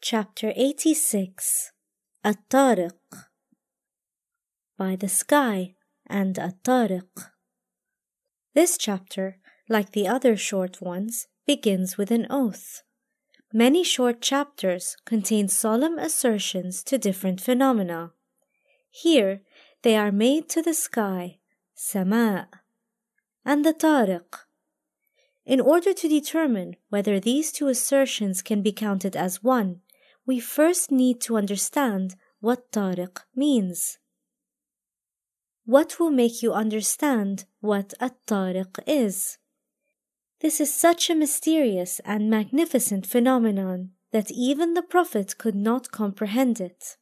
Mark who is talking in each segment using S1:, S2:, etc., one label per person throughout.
S1: Chapter 86 At-Tariq By the Sky and At-Tariq This chapter, like the other short ones, begins with an oath. Many short chapters contain solemn assertions to different phenomena. Here they are made to the sky, Sama, and the Tariq. In order to determine whether these two assertions can be counted as one, we first need to understand what tariq means. What will make you understand what a tariq is? This is such a mysterious and magnificent phenomenon that even the Prophet could not comprehend it.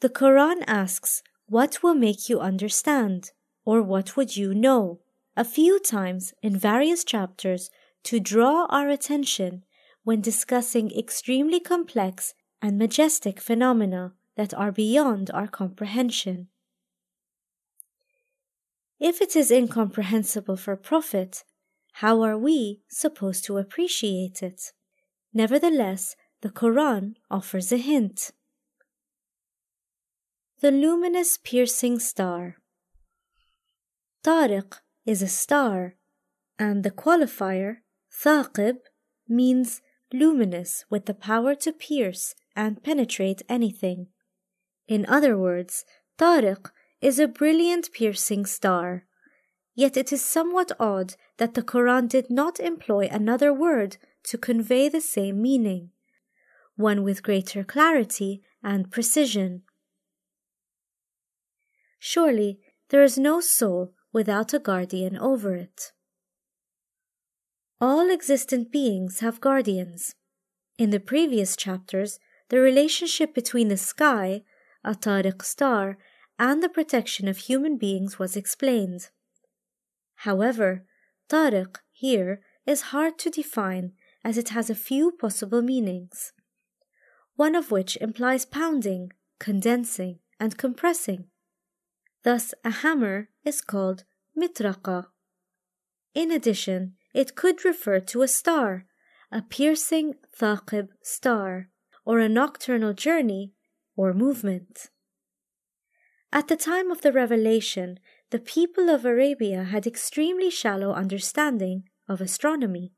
S1: The Quran asks, What will make you understand? Or what would you know? a few times in various chapters to draw our attention when discussing extremely complex and majestic phenomena that are beyond our comprehension. If it is incomprehensible for Prophet, how are we supposed to appreciate it? Nevertheless, the Quran offers a hint. The luminous piercing star. Tariq is a star, and the qualifier, thaqib, means luminous with the power to pierce and penetrate anything. In other words, Tariq is a brilliant piercing star. Yet it is somewhat odd that the Quran did not employ another word to convey the same meaning, one with greater clarity and precision. Surely there is no soul without a guardian over it. All existent beings have guardians. In the previous chapters, the relationship between the sky, a Tariq star, and the protection of human beings was explained. However, Tariq here is hard to define as it has a few possible meanings, one of which implies pounding, condensing, and compressing. Thus, a hammer is called mitraqa. In addition, it could refer to a star, a piercing thaqib star, or a nocturnal journey or movement. At the time of the revelation, the people of Arabia had extremely shallow understanding of astronomy.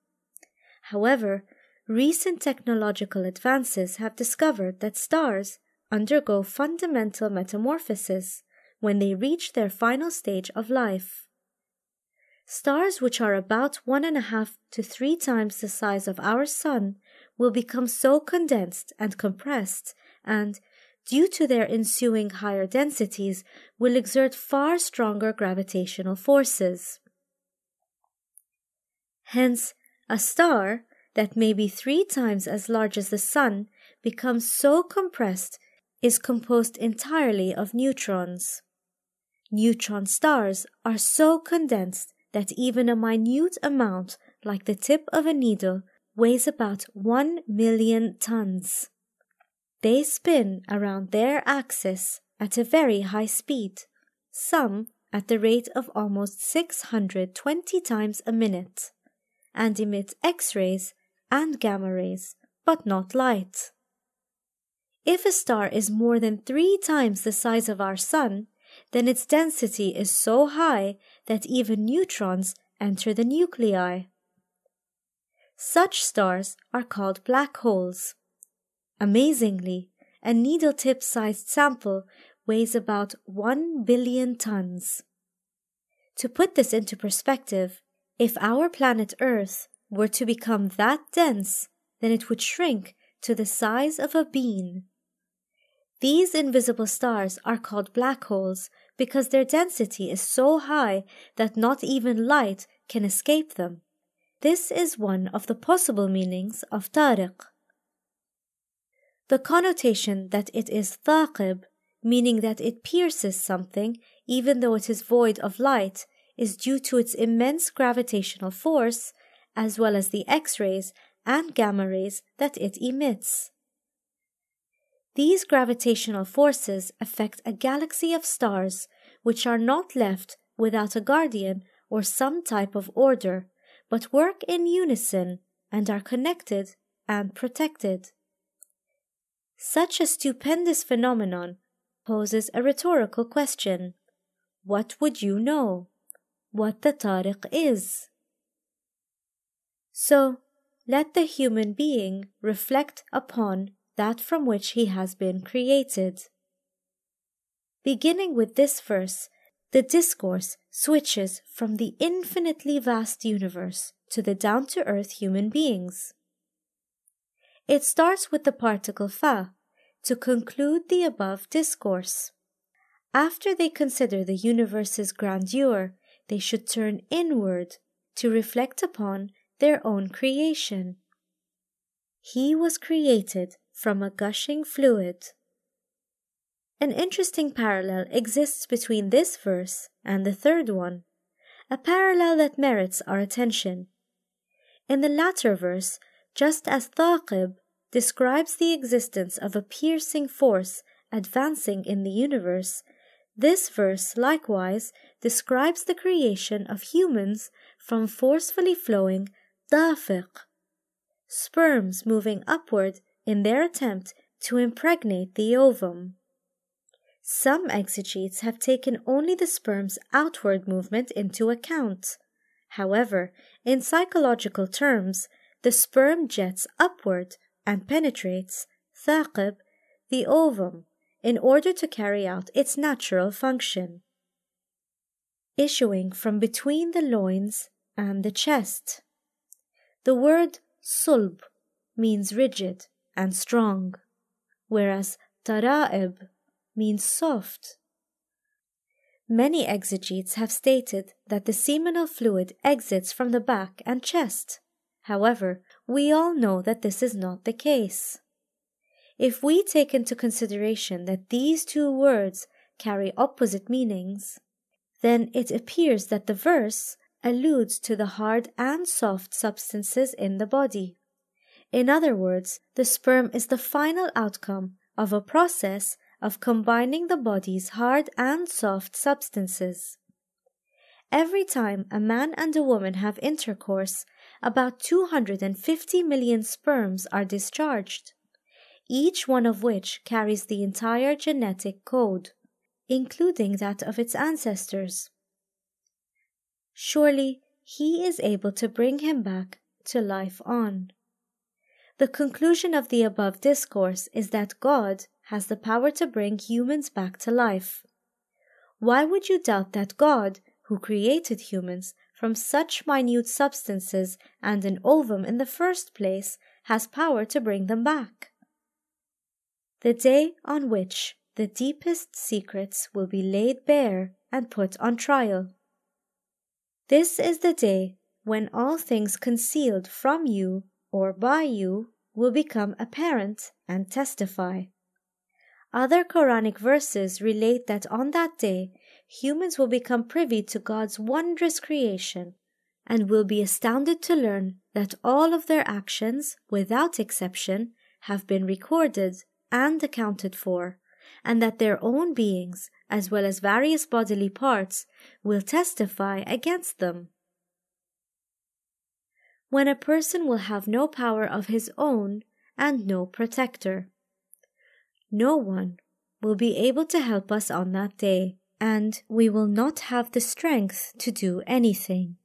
S1: However, recent technological advances have discovered that stars undergo fundamental metamorphosis when they reach their final stage of life. Stars which are about one and a half to three times the size of our Sun will become so condensed and compressed and, due to their ensuing higher densities, will exert far stronger gravitational forces. Hence, a star that may be three times as large as the Sun becomes so compressed is composed entirely of neutrons. Neutron stars are so condensed that even a minute amount, like the tip of a needle, weighs about 1 million tons. They spin around their axis at a very high speed, some at the rate of almost 620 times a minute, and emit X rays and gamma rays, but not light. If a star is more than three times the size of our Sun, then its density is so high that even neutrons enter the nuclei. Such stars are called black holes. Amazingly, a needle tip sized sample weighs about 1 billion tons. To put this into perspective, if our planet Earth were to become that dense, then it would shrink to the size of a bean. These invisible stars are called black holes because their density is so high that not even light can escape them. This is one of the possible meanings of tariq. The connotation that it is thaqib, meaning that it pierces something even though it is void of light, is due to its immense gravitational force as well as the X rays and gamma rays that it emits. These gravitational forces affect a galaxy of stars which are not left without a guardian or some type of order, but work in unison and are connected and protected. Such a stupendous phenomenon poses a rhetorical question. What would you know? What the tariq is? So, let the human being reflect upon that from which he has been created. Beginning with this verse, the discourse switches from the infinitely vast universe to the down to earth human beings. It starts with the particle fa to conclude the above discourse. After they consider the universe's grandeur, they should turn inward to reflect upon their own creation. He was created from a gushing fluid. An interesting parallel exists between this verse and the third one, a parallel that merits our attention. In the latter verse, just as Thaqib describes the existence of a piercing force advancing in the universe, this verse likewise describes the creation of humans from forcefully flowing dafiq, sperms moving upward in their attempt to impregnate the ovum. Some exegetes have taken only the sperm's outward movement into account. However, in psychological terms, the sperm jets upward and penetrates thaqib, the ovum, in order to carry out its natural function. Issuing from between the loins and the chest. The word sulb means rigid and strong, whereas tara'ib means soft. Many exegetes have stated that the seminal fluid exits from the back and chest. However, we all know that this is not the case. If we take into consideration that these two words carry opposite meanings, then it appears that the verse alludes to the hard and soft substances in the body. In other words, the sperm is the final outcome of a process of combining the body's hard and soft substances. Every time a man and a woman have intercourse, about 250 million sperms are discharged, each one of which carries the entire genetic code, including that of its ancestors. Surely he is able to bring him back to life on. The conclusion of the above discourse is that God has the power to bring humans back to life. Why would you doubt that God, who created humans from such minute substances and an ovum in the first place, has power to bring them back? The day on which the deepest secrets will be laid bare and put on trial. This is the day when all things concealed from you or by you will become apparent and testify. Other Quranic verses relate that on that day humans will become privy to God's wondrous creation and will be astounded to learn that all of their actions, without exception, have been recorded and accounted for, and that their own beings, as well as various bodily parts, will testify against them. When a person will have no power of his own and no protector no one will be able to help us on that day, and we will not have the strength to do anything.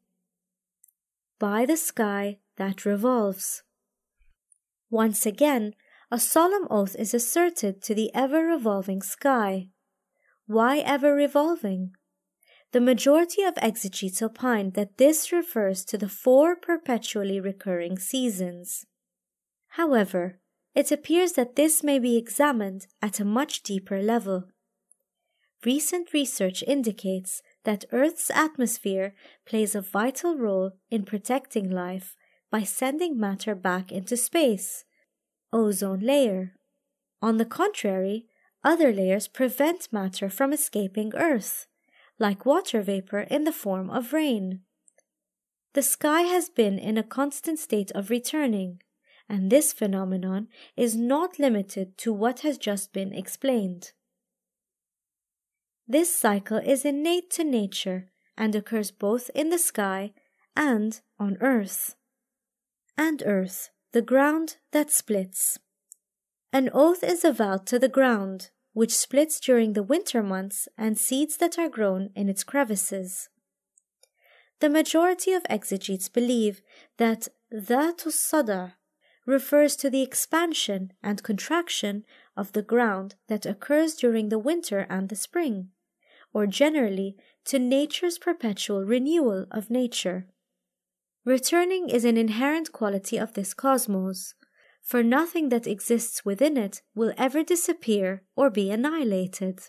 S1: By the sky that revolves. Once again, a solemn oath is asserted to the ever revolving sky. Why ever revolving? The majority of exegetes opine that this refers to the four perpetually recurring seasons. However, it appears that this may be examined at a much deeper level. Recent research indicates that Earth's atmosphere plays a vital role in protecting life by sending matter back into space. Ozone layer. On the contrary, other layers prevent matter from escaping Earth, like water vapor in the form of rain. The sky has been in a constant state of returning, and this phenomenon is not limited to what has just been explained. This cycle is innate to nature and occurs both in the sky and on earth. And earth, the ground that splits. An oath is a vow to the ground, which splits during the winter months and seeds that are grown in its crevices. The majority of exegetes believe that dhatus sada refers to the expansion and contraction of the ground that occurs during the winter and the spring, or generally to nature's perpetual renewal of nature. Returning is an inherent quality of this cosmos, for nothing that exists within it will ever disappear or be annihilated.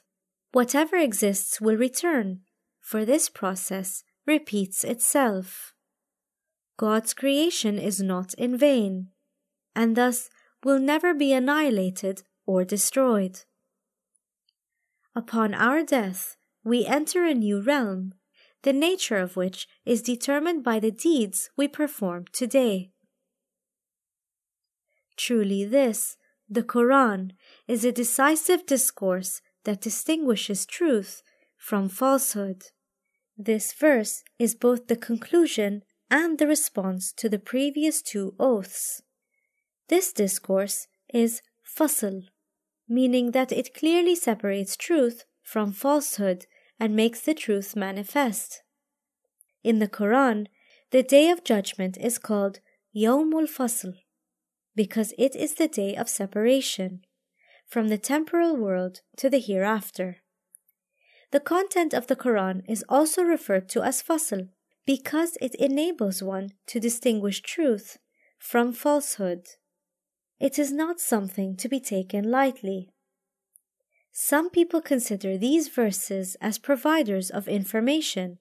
S1: Whatever exists will return, for this process repeats itself. God's creation is not in vain, and thus will never be annihilated or destroyed. Upon our death, we enter a new realm, the nature of which is determined by the deeds we perform today. Truly, this, the Quran, is a decisive discourse that distinguishes truth from falsehood. This verse is both the conclusion and the response to the previous two oaths. This discourse is fasl, meaning that it clearly separates truth from falsehood and makes the truth manifest. In the Quran, the Day of Judgment is called Yawmul Fasl, because it is the day of separation from the temporal world to the hereafter. The content of the Quran is also referred to as fasl because it enables one to distinguish truth from falsehood. It is not something to be taken lightly. Some people consider these verses as providers of information,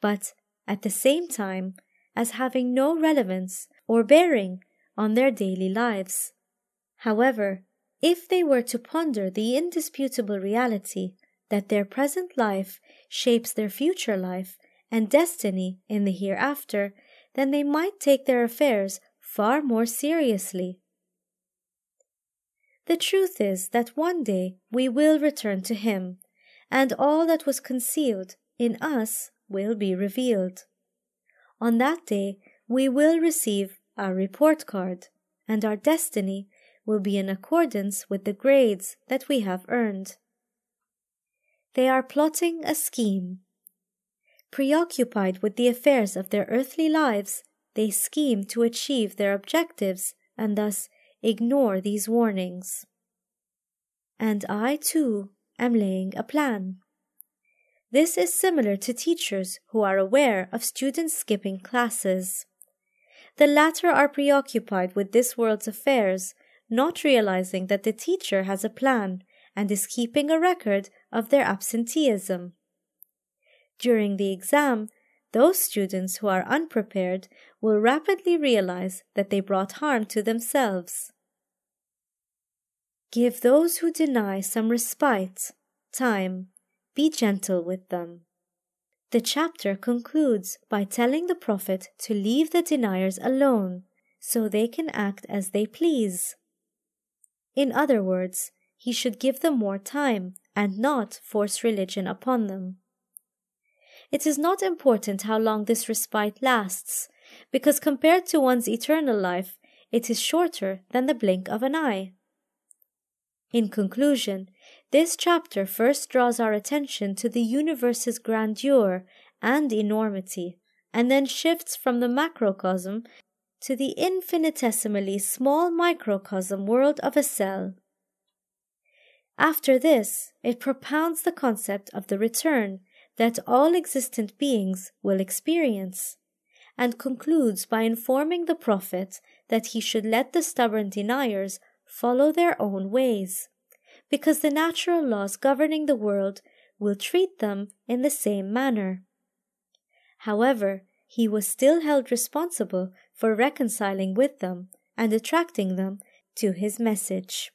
S1: but at the same time as having no relevance or bearing on their daily lives. However, if they were to ponder the indisputable reality that their present life shapes their future life and destiny in the hereafter, then they might take their affairs far more seriously. The truth is that one day we will return to Him, and all that was concealed in us will be revealed. On that day we will receive our report card, and our destiny will be in accordance with the grades that we have earned. They are plotting a scheme. Preoccupied with the affairs of their earthly lives, they scheme to achieve their objectives and thus ignore these warnings. And I, too, am laying a plan. This is similar to teachers who are aware of students skipping classes. The latter are preoccupied with this world's affairs, not realizing that the teacher has a plan and is keeping a record of their absenteeism. During the exam, those students who are unprepared will rapidly realize that they brought harm to themselves. Give those who deny some respite, time, be gentle with them. The chapter concludes by telling the Prophet to leave the deniers alone so they can act as they please. In other words, he should give them more time and not force religion upon them. It is not important how long this respite lasts, because compared to one's eternal life, it is shorter than the blink of an eye. In conclusion, this chapter first draws our attention to the universe's grandeur and enormity, and then shifts from the macrocosm to the infinitesimally small microcosm world of a cell. After this, it propounds the concept of the return that all existent beings will experience, and concludes by informing the Prophet that he should let the stubborn deniers follow their own ways because the natural laws governing the world will treat them in the same manner. However, he was still held responsible for reconciling with them and attracting them to his message.